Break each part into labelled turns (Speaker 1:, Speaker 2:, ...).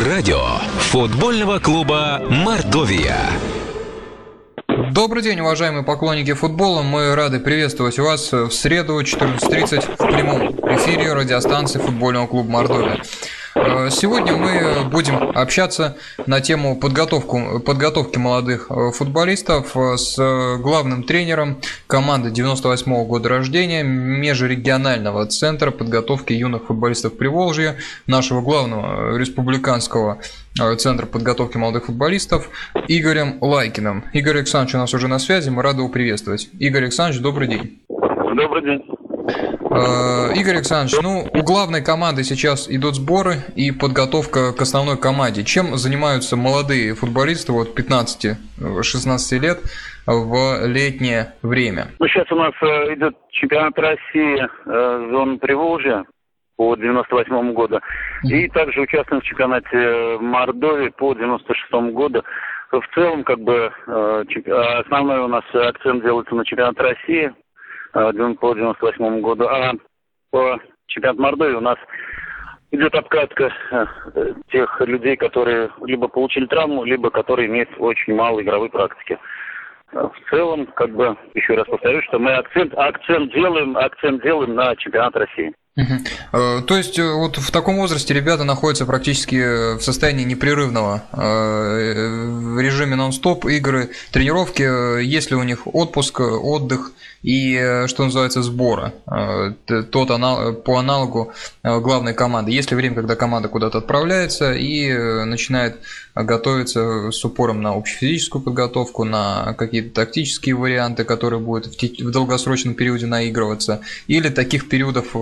Speaker 1: Радио футбольного клуба «Мордовия».
Speaker 2: Добрый день, уважаемые поклонники футбола. Мы рады приветствовать вас в среду 14.30 в прямом эфире радиостанции футбольного клуба «Мордовия». Э, сегодня мы будем общаться на тему подготовку, подготовки молодых э, футболистов э, с главным тренером команды 98 -го года рождения Межрегионального центра подготовки юных футболистов Приволжья, нашего главного республиканского Центра подготовки молодых футболистов Игорем Лайкиным. Игорь Александрович у нас уже на связи, мы рады его приветствовать. Игорь Александрович, добрый день.
Speaker 3: Добрый день.
Speaker 2: Э, Игорь Александрович, ну, у главной команды сейчас идут сборы и подготовка к основной команде. Чем занимаются молодые футболисты вот 15-16 лет в летнее время?
Speaker 3: Ну, сейчас у нас э, идет чемпионат России э, зон Приволжья по 98 году. И также участвуем в чемпионате Мордовии по 96 году. В целом, как бы, основной у нас акцент делается на чемпионат России по 98 году. А по чемпионату Мордовии у нас идет обкатка э, тех людей, которые либо получили травму, либо которые имеют очень мало игровой практики. В целом, как бы, еще раз повторюсь, что мы акцент, акцент делаем, акцент делаем на чемпионат России.
Speaker 2: Угу. То есть э, вот в таком возрасте ребята находятся практически в состоянии непрерывного в режиме нон-стоп игры, тренировки, есть ли у них отпуск, отдых и, что называется, сбора, тот анал, по аналогу главной команды. Есть ли время, когда команда куда-то отправляется и начинает готовиться с упором на общефизическую подготовку, на какие-то тактические варианты, которые будут в долгосрочном периоде наигрываться, или таких периодов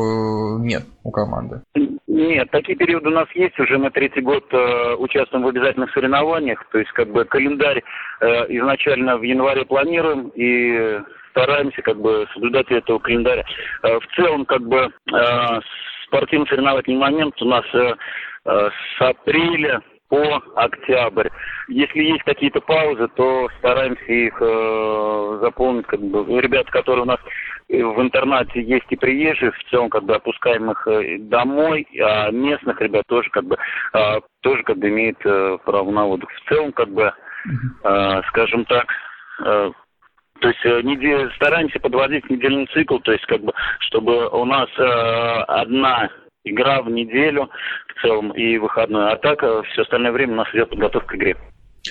Speaker 2: нет у команды?
Speaker 3: Нет, такие периоды у нас есть. Уже мы третий год э, участвуем в обязательных соревнованиях. То есть, как бы, календарь э, изначально в январе планируем и стараемся, как бы, соблюдать этого календаря. Э, в целом, как бы, э, спортивно-соревновательный момент у нас э, э, с апреля по октябрь. Если есть какие-то паузы, то стараемся их э, заполнить. Как бы, ребята, которые у нас в интернате есть и приезжие, в целом как бы опускаем их э, домой, а местных ребят тоже как бы э, тоже как бы имеют э, право на отдых. В целом как бы, э, скажем так, э, то есть неделю, стараемся подводить недельный цикл, то есть как бы, чтобы у нас одна игра в неделю в целом и выходной, а так все остальное время у нас идет подготовка к игре.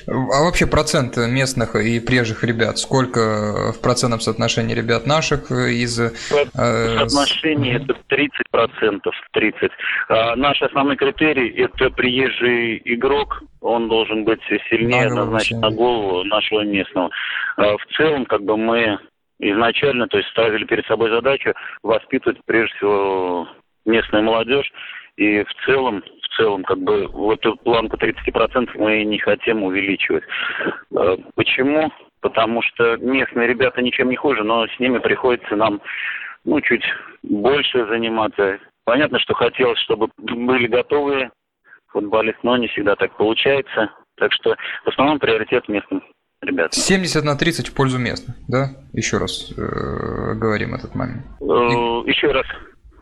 Speaker 2: А вообще процент местных и прежних ребят, сколько в процентном соотношении ребят наших из... Э,
Speaker 3: Соотношение это 30 процентов, 30. А наш основной критерий это приезжий игрок, он должен быть сильнее однозначно на голову нашего местного. А в целом, как бы мы изначально, то есть ставили перед собой задачу воспитывать прежде всего местную молодежь. И в целом целом, как бы, вот эту планку 30% мы не хотим увеличивать. Э, почему? Потому что местные ребята ничем не хуже, но с ними приходится нам, ну, чуть больше заниматься. Понятно, что хотелось, чтобы были готовые футболисты, но не всегда так получается. Так что в основном приоритет местным ребят.
Speaker 2: 70 на 30 в пользу местных, да? Еще раз э, говорим этот момент.
Speaker 3: Э, еще раз.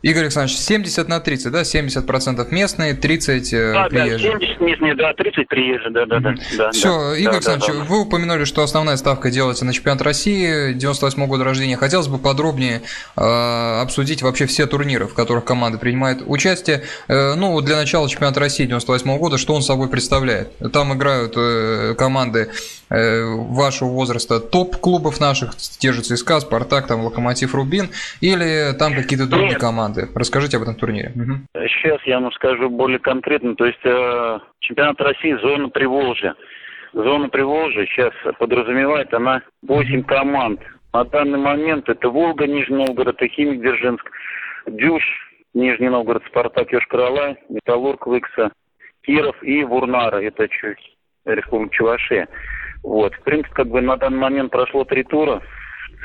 Speaker 2: Игорь Александрович, 70 на 30, да? 70% местные, 30 э, да, приезжие.
Speaker 3: Да, 70 местные, да, 30 приезжие, да, да, да. да
Speaker 2: Все, да, Игорь да, Александрович, да, да. вы упомянули, что основная ставка делается на чемпионат России 98 года рождения. Хотелось бы подробнее э, обсудить вообще все турниры, в которых команды принимают участие. Э, ну, для начала чемпионат России 98 года, что он собой представляет? Там играют э, команды вашего возраста топ-клубов наших, те же ЦСКА, Спартак, там Локомотив, Рубин, или там какие-то другие Нет. команды? Расскажите об этом турнире. Угу.
Speaker 3: Сейчас я вам скажу более конкретно. То есть э, чемпионат России зона Приволжья. Зона Приволжья сейчас подразумевает она 8 команд. На данный момент это Волга, Нижний Новгород и Химик, Дзержинск, Дюш, Нижний Новгород, Спартак, Йошкар-Ола, Металлург, Выкса, Киров и Вурнара. Это чуть Республика Чувашия. Вот. В принципе, как бы на данный момент прошло три тура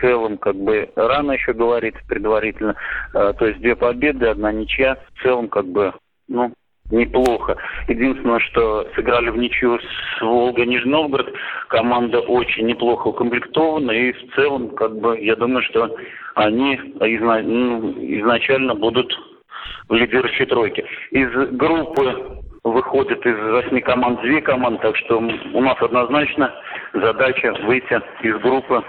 Speaker 3: целом как бы рано еще говорить предварительно. А, то есть две победы, одна ничья. В целом как бы, ну, неплохо. Единственное, что сыграли в ничью с Волга Нижний Новгород. Команда очень неплохо укомплектована. И в целом, как бы, я думаю, что они изна... ну, изначально будут в лидирующей тройке. Из группы в выходит из восьми команд две команды, так что у нас однозначно задача выйти из группы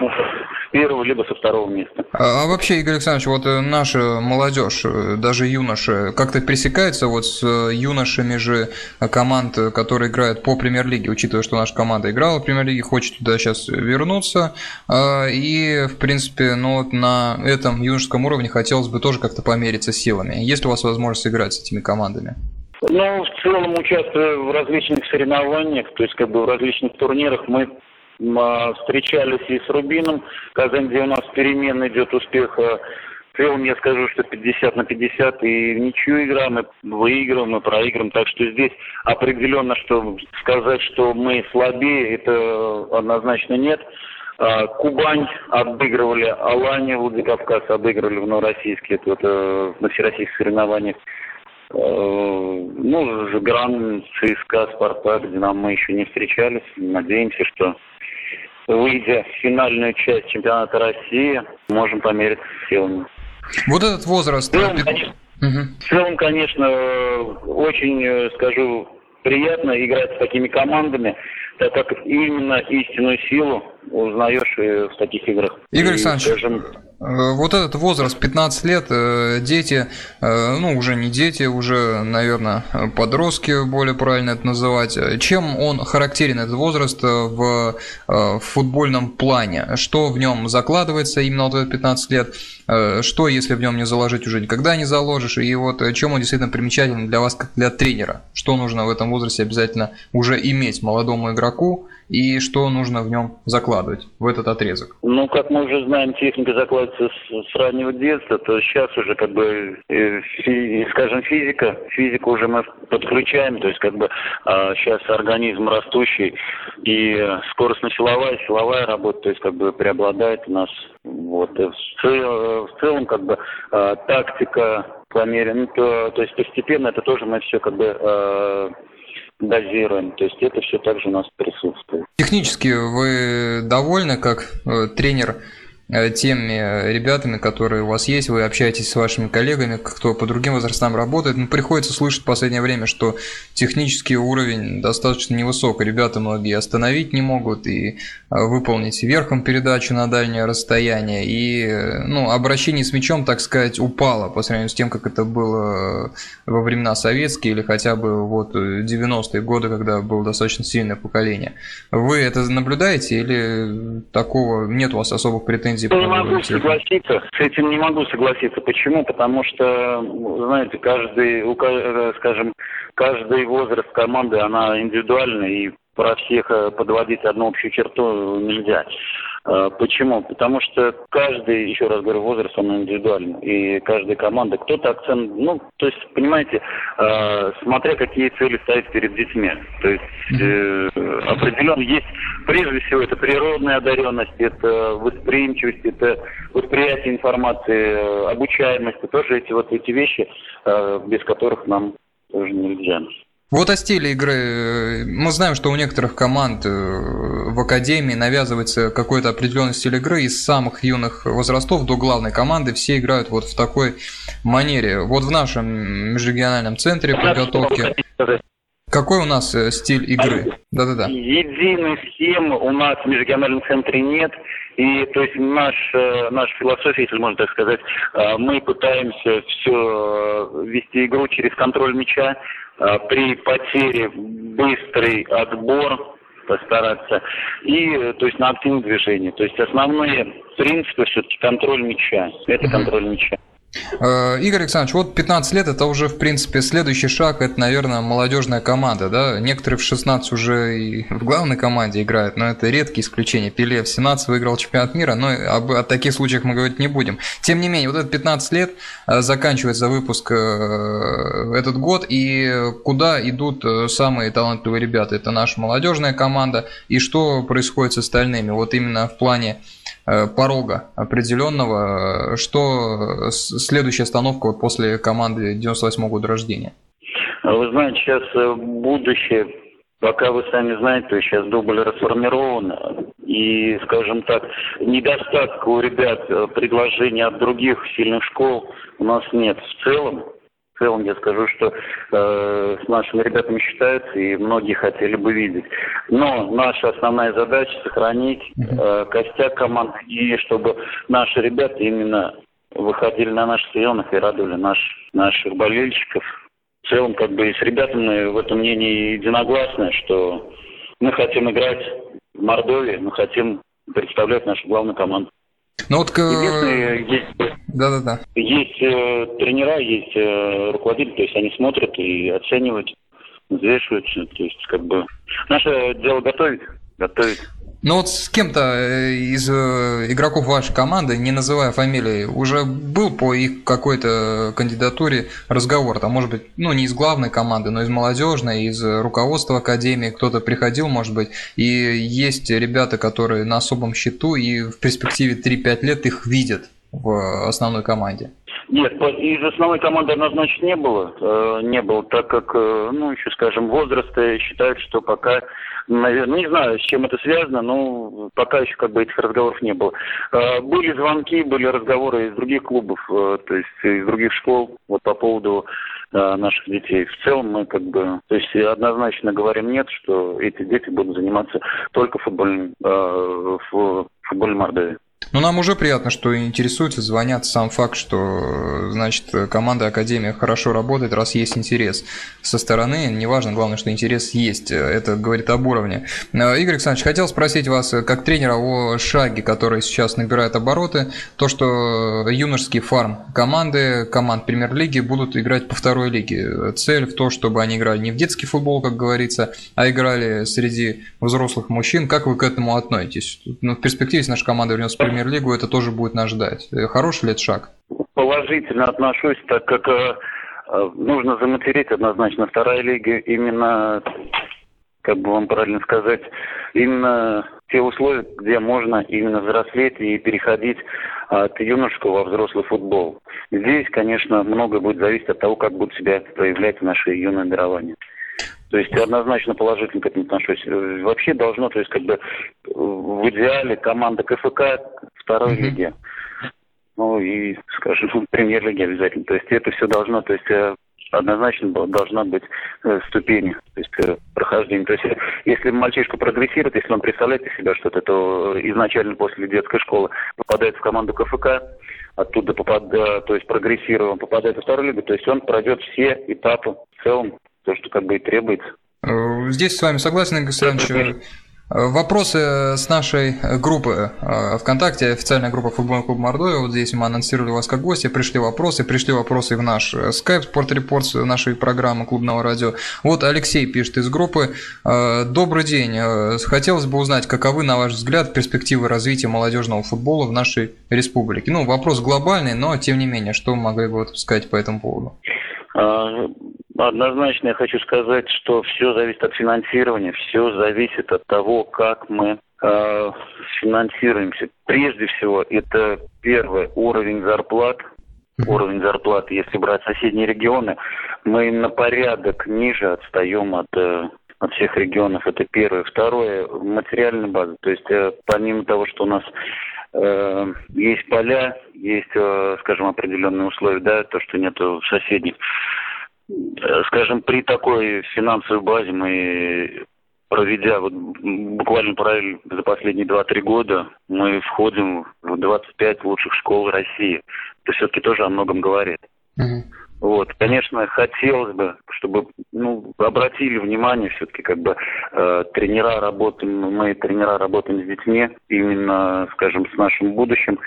Speaker 3: с первого либо со второго места.
Speaker 2: А, а вообще, Игорь Александрович, вот э, наша молодежь, э, даже юноши, как-то пересекается вот с э, юношами же команд, которые играют по премьер-лиге, учитывая, что наша команда играла в премьер-лиге, хочет туда сейчас вернуться. А, и, в принципе, ну вот на этом юношеском уровне хотелось бы тоже как-то помериться силами. Есть ли у вас возможность играть с этими командами?
Speaker 3: Ну, в целом, участвуя в различных соревнованиях, то есть как бы в различных турнирах, мы а, встречались и с Рубином, Казань, где у нас перемен идет успех. В целом я скажу, что 50 на 50 и ничью играем, мы выигрываем, мы проигрываем. Так что здесь определенно, что сказать, что мы слабее, это однозначно нет. А, Кубань обыгрывали, Алания, Владикавказ обыгрывали в Новороссийске, это вот, э, на всероссийских соревнованиях. Э, ну, Жигран, ЦСКА, Спартак, Динамо мы еще не встречались. Надеемся, что выйдя в финальную часть чемпионата России, можем помериться силами.
Speaker 2: Вот этот возраст...
Speaker 3: В целом, конечно, угу. в целом, конечно очень, э, скажу, приятно играть с такими командами, так как именно истинную силу узнаешь в таких играх.
Speaker 2: Игорь Александрович, скажем, Э, вот этот возраст, 15 лет, э, дети, э, ну уже не дети, уже, наверное, подростки, более правильно это называть. Чем он характерен, этот возраст, в футбольном плане? Что в нем закладывается именно вот этот 15 лет? Что, если в нем не заложить, уже никогда не заложишь? И вот чем он действительно примечателен для вас, как для тренера? Что нужно в этом возрасте обязательно уже иметь молодому игроку? И что нужно в нем закладывать в этот отрезок?
Speaker 3: Ну, как мы уже знаем, техника закладывается с, с раннего детства, то сейчас уже как бы, э, фи, скажем, физика, физику уже мы подключаем, то есть как бы э, сейчас организм растущий, и скоростно-силовая, силовая работа, то есть как бы преобладает у нас. Вот. В, цел, в целом как бы э, тактика по мере, ну, то, то есть постепенно это тоже мы все как бы э, дозируем. То есть это все также у нас присутствует.
Speaker 2: Технически вы довольны как э, тренер теми э, ребятами, которые у вас есть, вы общаетесь с вашими коллегами, кто по другим возрастам работает, но приходится слышать в последнее время, что технический уровень достаточно невысок, ребята многие остановить не могут и э, выполнить верхом передачу на дальнее расстояние, и ну, обращение с мячом, так сказать, упало по сравнению с тем, как это было во времена советские или хотя бы вот 90-е годы, когда было достаточно сильное поколение. Вы это наблюдаете или такого нет у вас особых претензий
Speaker 3: не могу согласиться, с этим не могу согласиться. Почему? Потому что, знаете, каждый, э, скажем, каждый возраст команды, она индивидуальна, и про всех э, подводить одну общую черту нельзя. Э, почему? Потому что каждый, еще раз говорю, возраст, он индивидуальный. И каждая команда, кто-то акцент, ну, то есть, понимаете, э, смотря какие цели ставить перед детьми. То есть, э, определенно есть, прежде всего, это природная одаренность, это восприимчивость, это восприятие информации, обучаемость, тоже эти вот эти вещи, без которых нам тоже нельзя.
Speaker 2: Вот о стиле игры. Мы знаем, что у некоторых команд э, в академии навязывается какой-то определенный стиль игры. Из самых юных возрастов до главной команды все играют вот в такой манере. Вот в нашем межрегиональном центре подготовки. Какой у нас э, стиль игры?
Speaker 3: Да-да-да. Единой схемы у нас в межрегиональном центре нет. И то есть наш, э, наша философия, если можно так сказать, мы пытаемся все вести игру через контроль мяча, при потере быстрый отбор постараться и то есть на активном движении. То есть основные принципы все-таки контроль мяча. Это контроль мяча.
Speaker 2: Э, Игорь Александрович, вот 15 лет это уже, в принципе, следующий шаг, это, наверное, молодежная команда, да? Некоторые в 16 уже и в главной команде играют, но это редкие исключения. Пеле в 17 выиграл чемпионат мира, но об, о таких случаях мы говорить не будем. Тем не менее, вот это 15 лет, э, заканчивается выпуск э, этот год, и куда идут самые талантливые ребята? Это наша молодежная команда, и что происходит с остальными? Вот именно в плане порога определенного, что следующая остановка после команды 98 года рождения?
Speaker 3: Вы знаете, сейчас э, будущее, пока вы сами знаете, сейчас дубль расформирован, и, скажем так, недостатка у ребят э, предложений от других сильных школ у нас нет в целом. Целом я скажу, что э, с нашими ребятами считаются и многие хотели бы видеть. Но наша основная задача сохранить э, костяк команды и чтобы наши ребята именно выходили на наши стадионах и радовали наш, наших болельщиков. В целом, как бы и с ребятами в этом мнении единогласны, что мы хотим играть в Мордовии, мы хотим представлять нашу главную команду.
Speaker 2: Ну вот...
Speaker 3: Есть,
Speaker 2: Да-да-да.
Speaker 3: есть э, тренера, есть э, руководители, то есть они смотрят и оценивают, взвешивают, то есть как бы наше дело готовить, готовить.
Speaker 2: Ну вот с кем-то э, из э, игроков вашей команды, не называя фамилии, уже был по их какой-то кандидатуре разговор, там, может быть, ну, не из главной команды, но из молодежной, из руководства академии, кто-то приходил, может быть, и есть ребята, которые на особом счету, и в перспективе 3-5 лет их видят в основной команде.
Speaker 3: Нет, из основной команды однозначно не было, э, не было, так как, ну, еще, скажем, возраст э, считают, что пока, наверное, не знаю, с чем это связано, но пока еще как бы этих разговоров не было. Э, Были звонки, были разговоры из других клубов, э, то есть из других школ, вот по поводу э, наших детей. В целом мы как бы, то есть однозначно говорим нет, что эти дети будут заниматься только футбольным, э, в футбольной Мордовии.
Speaker 2: Ну, нам уже приятно, что интересуются, звонят. Сам факт, что, э, значит, команда Академия хорошо работает, раз есть интерес со стороны. Неважно, главное, что интерес есть. Это говорит об уровне. Э, Игорь Александрович, хотел спросить вас, э, как тренера, о шаге, который сейчас набирает обороты. То, что юношеский фарм команды, команд премьер-лиги будут играть по второй лиге. Цель в том, чтобы они играли не в детский футбол, как говорится, а играли среди взрослых мужчин. Как вы к этому относитесь? Ну, в перспективе, если наша команда вернется премьер-лигу, это тоже будет нас ждать. Э, Хороший ли это шаг?
Speaker 3: Положительно отношусь, так как э, э, нужно заматерить однозначно вторая лига именно, как бы вам правильно сказать, именно те условия, где можно именно взрослеть и переходить от юношеского во взрослый футбол. Здесь, конечно, многое будет зависеть от того, как будут себя проявлять наши юные дарования. То есть однозначно положительно к этому отношусь. Вообще должно, то есть как бы э, в идеале команда КФК второй
Speaker 2: Мгм.
Speaker 3: лиги. Ну и, скажем, премьер-лиги обязательно. То есть это все должно, то есть э, однозначно должна быть э, ступени, то есть э, прохождение. То есть если мальчишка прогрессирует, если он представляет из себя что-то, то изначально после детской школы попадает в команду КФК, оттуда попадает, то есть прогрессируя, он попадает во вторую лигу, то есть он пройдет все этапы в целом, то, что как бы и требуется.
Speaker 2: Э, Здесь с вами согласен, Игорь Александрович. Э, Вопросы с нашей э, группы э, ВКонтакте, официальная группа футбольного клуба Мордовия. Вот здесь мы анонсировали вас как гостя, пришли вопросы, пришли вопросы и в наш э, скайп Спорт Репортс нашей программы клубного радио. Вот Алексей пишет из группы. Э, Добрый день. Э, Хотелось бы узнать, каковы, на ваш взгляд, перспективы развития молодежного футбола в нашей республике? Ну, вопрос глобальный, но тем не менее, что вы могли бы вот сказать по этому поводу?
Speaker 3: Однозначно я хочу сказать, что все зависит от финансирования, все зависит от того, как мы э, финансируемся. Прежде всего, это первый уровень зарплат. Уровень зарплат, если брать соседние регионы, мы на порядок ниже отстаем от, э, от всех регионов. Это первое. Второе, материальная база. То есть э, помимо того, что у нас э, есть поля, есть, э, скажем, определенные условия, да, то, что нет соседних. Э, Скажем, при такой финансовой базе мы, проведя вот буквально параллель за последние 2-3 года, мы входим в 25 лучших школ России. Это все-таки тоже о многом говорит. Вот, конечно, хотелось бы, чтобы ну, обратили внимание все-таки, как бы э, тренера работаем, мы тренера работаем с детьми, именно, скажем, с нашим будущим.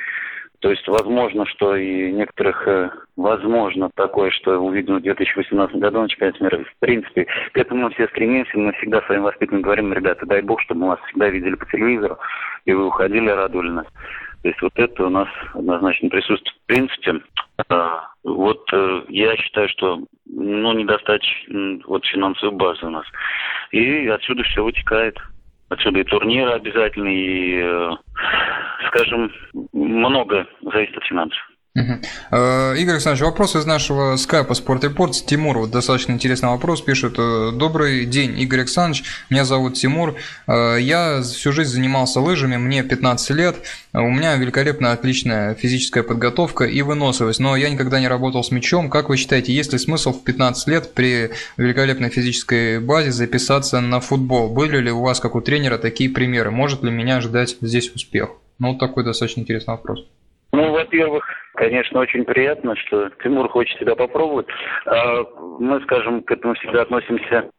Speaker 3: То есть, возможно, что и некоторых, э, возможно, такое, что увидим в 2018 году на чемпионате мира. В принципе, к этому мы все стремимся, мы всегда своим воспитанникам говорим, ребята, дай бог, чтобы мы вас всегда видели по телевизору, и вы уходили, радовали нас. То есть вот это у нас однозначно присутствует. В принципе, э, вот э, я считаю, что ну, недостаточно вот финансовой базы у нас. И отсюда все вытекает. Отсюда и турниры обязательно, и, э, скажем, много зависит от финансов.
Speaker 2: Игорь Александрович, вопрос из нашего скайпа Sport Reports. Тимур, вот достаточно интересный вопрос, пишет. Э, Добрый день, Игорь Александрович, меня зовут Тимур. Э, я всю жизнь занимался лыжами, мне 15 лет. У меня великолепная, отличная физическая подготовка и выносливость, но я никогда не работал с мячом. Как вы считаете, есть ли смысл в 15 лет при великолепной физической базе записаться на футбол? Были ли у вас, как у тренера, такие примеры? Может ли меня ждать здесь успех? Ну, вот такой достаточно интересный вопрос.
Speaker 3: Ну, во-первых, конечно, очень приятно, что Тимур хочет себя попробовать. А мы, скажем, к этому всегда относимся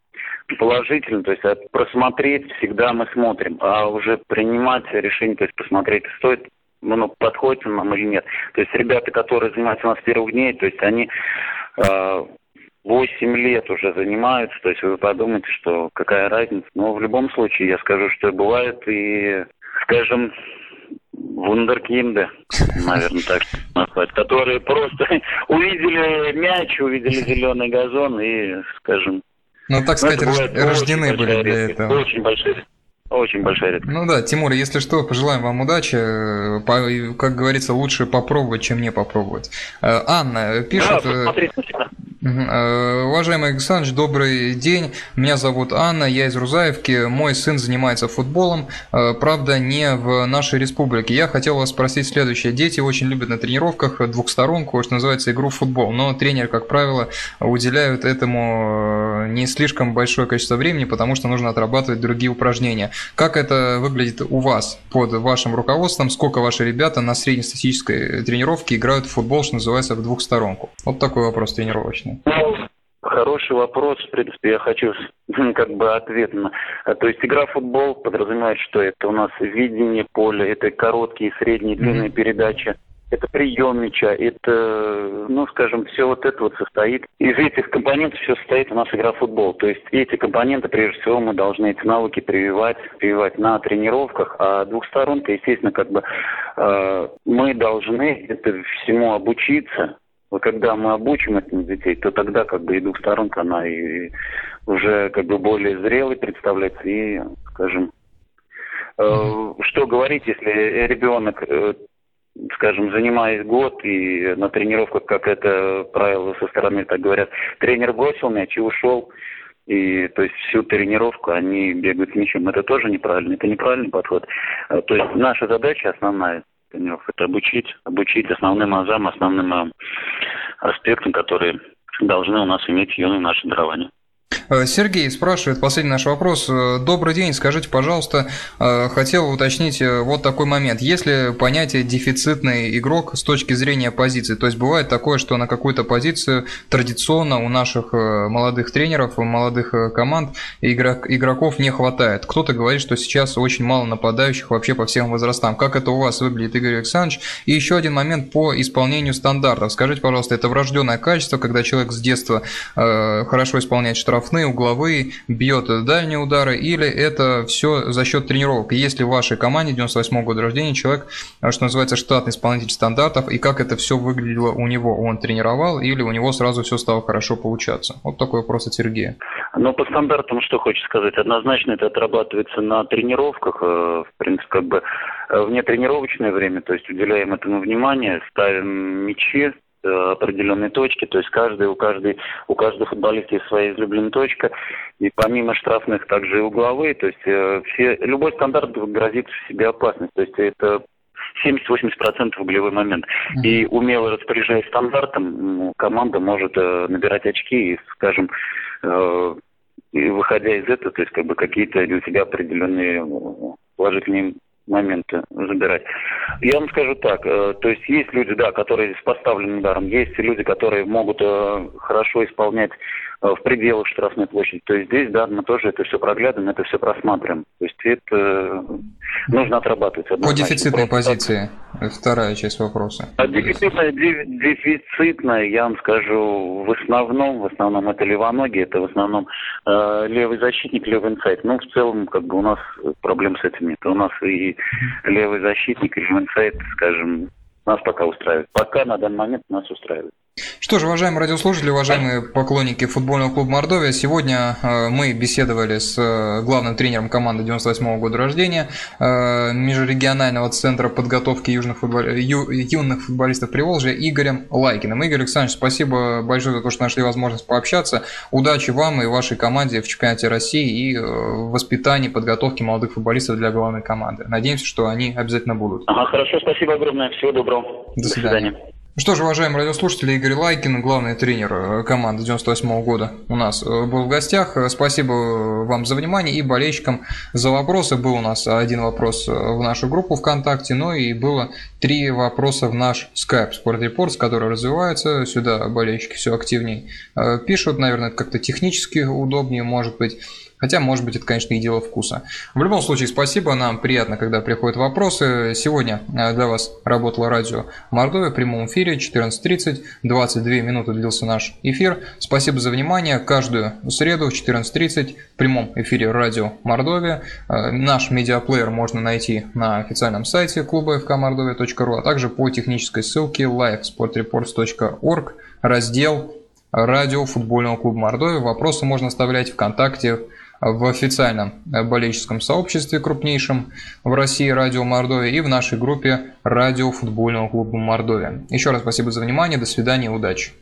Speaker 3: положительно, то есть просмотреть всегда мы смотрим, а уже принимать решение, то есть посмотреть стоит, ну, подходит нам или нет. То есть ребята, которые занимаются у нас первых дней, то есть они э, 8 лет уже занимаются, то есть вы подумаете, что какая разница. Но в любом случае я скажу, что бывает и, скажем, вундеркинды, наверное, так назвать, которые просто увидели мяч, увидели зеленый газон и, скажем...
Speaker 2: Ну, так сказать, рождены были для этого.
Speaker 3: Очень большая очень большая редкость.
Speaker 2: Ну да, Тимур, если что, пожелаем вам удачи. Как говорится, лучше попробовать, чем не попробовать. Э, Анна пишет... Да, Э, уважаемый Александр, добрый день. Меня зовут Анна, я из Рузаевки. Мой сын занимается футболом, э, правда, не в нашей республике. Я хотел вас спросить следующее. Дети очень любят на тренировках двухсторонку, что называется, игру в футбол. Но тренер, как правило, уделяют этому э, не слишком большое количество времени, потому что нужно отрабатывать другие упражнения. Как это выглядит у вас под вашим руководством? Сколько ваши ребята на среднестатистической тренировке играют в футбол, что называется, в двухсторонку? Вот такой вопрос тренировочный.
Speaker 3: Хороший вопрос. В принципе, я хочу как бы ответ на... То есть игра в футбол подразумевает, что это у нас видение поля, это короткие, средние, длинные mm-hmm. передачи, это прием мяча, это, ну, скажем, все вот это вот состоит. Из этих компонентов все состоит у нас игра в футбол. То есть эти компоненты, прежде всего, мы должны эти навыки прививать, прививать на тренировках, а двухсторонка, естественно, как бы э, мы должны это всему обучиться, вот когда мы обучим этих детей, то тогда как бы и двухсторонка она и уже как бы более зрелой представляется и, скажем, э, что говорить, если ребенок, э, скажем, занимаясь год и на тренировках, как это правило со стороны так говорят, тренер бросил мяч и ушел, и то есть всю тренировку они бегают с мячом. Это тоже неправильно, это неправильный подход. Э, то есть наша задача основная тренеров. Это обучить, обучить основным азам, основным э, аспектам, которые должны у нас иметь юные наши дарования.
Speaker 2: Э, Сергей спрашивает, последний наш вопрос. Э, Добрый день, скажите, пожалуйста, э, хотел уточнить вот такой момент. Если понятие дефицитный игрок с точки зрения позиции, то есть бывает такое, что на какую-то позицию традиционно у наших молодых тренеров, молодых команд игрок, игроков не хватает. Кто-то говорит, что сейчас очень мало нападающих вообще по всем возрастам. Как это у вас выглядит, Игорь Александрович? И еще один момент по исполнению стандартов. Скажите, пожалуйста, это врожденное качество, когда человек с детства хорошо исполняет штрафные штрафные, угловые, бьет дальние удары, или это все за счет тренировок? Есть ли в вашей команде 98 года рождения человек, э, что называется, штатный исполнитель стандартов, и как это все выглядело у него? Он тренировал или у него сразу все стало хорошо получаться? Вот такой вопрос от Сергея.
Speaker 3: Ну, по стандартам, что хочешь сказать, однозначно это отрабатывается на тренировках, э, в принципе, как бы э, вне тренировочное время, то есть уделяем этому внимание, ставим мячи, Э, определенные точки, то есть каждый, у, каждой, у каждого футболиста есть своя излюбленная точка, и помимо штрафных также и угловые, то есть э, все, любой стандарт грозит в себе опасность, то есть это 70-80% углевой момент. И умело распоряжаясь стандартом, команда может э, набирать очки и, скажем, э, и выходя из этого, то есть как бы какие-то для себя определенные положительные моменты забирать. Я вам скажу так, э, то есть есть люди, да, которые с поставленным ударом, есть люди, которые могут э, хорошо исполнять Э, в пределах штрафной площади. То есть здесь, да, мы тоже это все проглядываем, это все просматриваем. То есть это э, нужно отрабатывать.
Speaker 2: По дефицитной позиции, так. Вторая часть вопроса.
Speaker 3: А дефицитная, дефицитная, я вам скажу, в основном, в основном это левоногие, это в основном э, левый защитник, левый инсайд. Ну, в целом, как бы у нас проблем с этим нет. У нас и левый защитник, и левый инсайд, скажем, нас пока устраивает. Пока на данный момент нас устраивает.
Speaker 2: Что же, уважаемые радиослушатели, уважаемые поклонники футбольного клуба Мордовия, сегодня э, мы беседовали с э, главным тренером команды 98 года рождения э, Межрегионального центра подготовки южных, футбол... ю... юных футболистов Приволжья Игорем Лайкиным. Игорь Александрович, спасибо большое за то, что нашли возможность пообщаться. Удачи вам и вашей команде в чемпионате России и в воспитании, подготовке молодых футболистов для главной команды. Надеемся, что они обязательно будут.
Speaker 3: Ага, хорошо, спасибо огромное. Всего доброго.
Speaker 2: До, До свидания. Ну что ж, уважаемые радиослушатели, Игорь Лайкин, главный тренер э, команды 98 -го года у нас э, был в гостях. Э, спасибо вам за внимание и болельщикам за вопросы. Был у нас один вопрос в нашу группу ВКонтакте, ну и было три вопроса в наш Skype Sport Reports, который развивается. Сюда болельщики все активнее пишут, наверное, как-то технически удобнее, может быть. Хотя, может быть, это, конечно, и дело вкуса. В любом случае, спасибо. Нам приятно, когда приходят вопросы. Сегодня э, для вас работало радио Мордовия в прямом эфире 14.30. 22 минуты длился наш эфир. Спасибо за внимание. Каждую среду в 14.30 в прямом эфире радио Мордовия. Э, наш медиаплеер можно найти на официальном сайте клуба fkmordovia.ru, а также по технической ссылке livesportreports.org раздел радио футбольного клуба Мордовия. Вопросы можно оставлять ВКонтакте, в официальном болельческом сообществе крупнейшем в России Радио Мордовия и в нашей группе Радио футбольного клуба Мордовия. Еще раз спасибо за внимание, до свидания, удачи!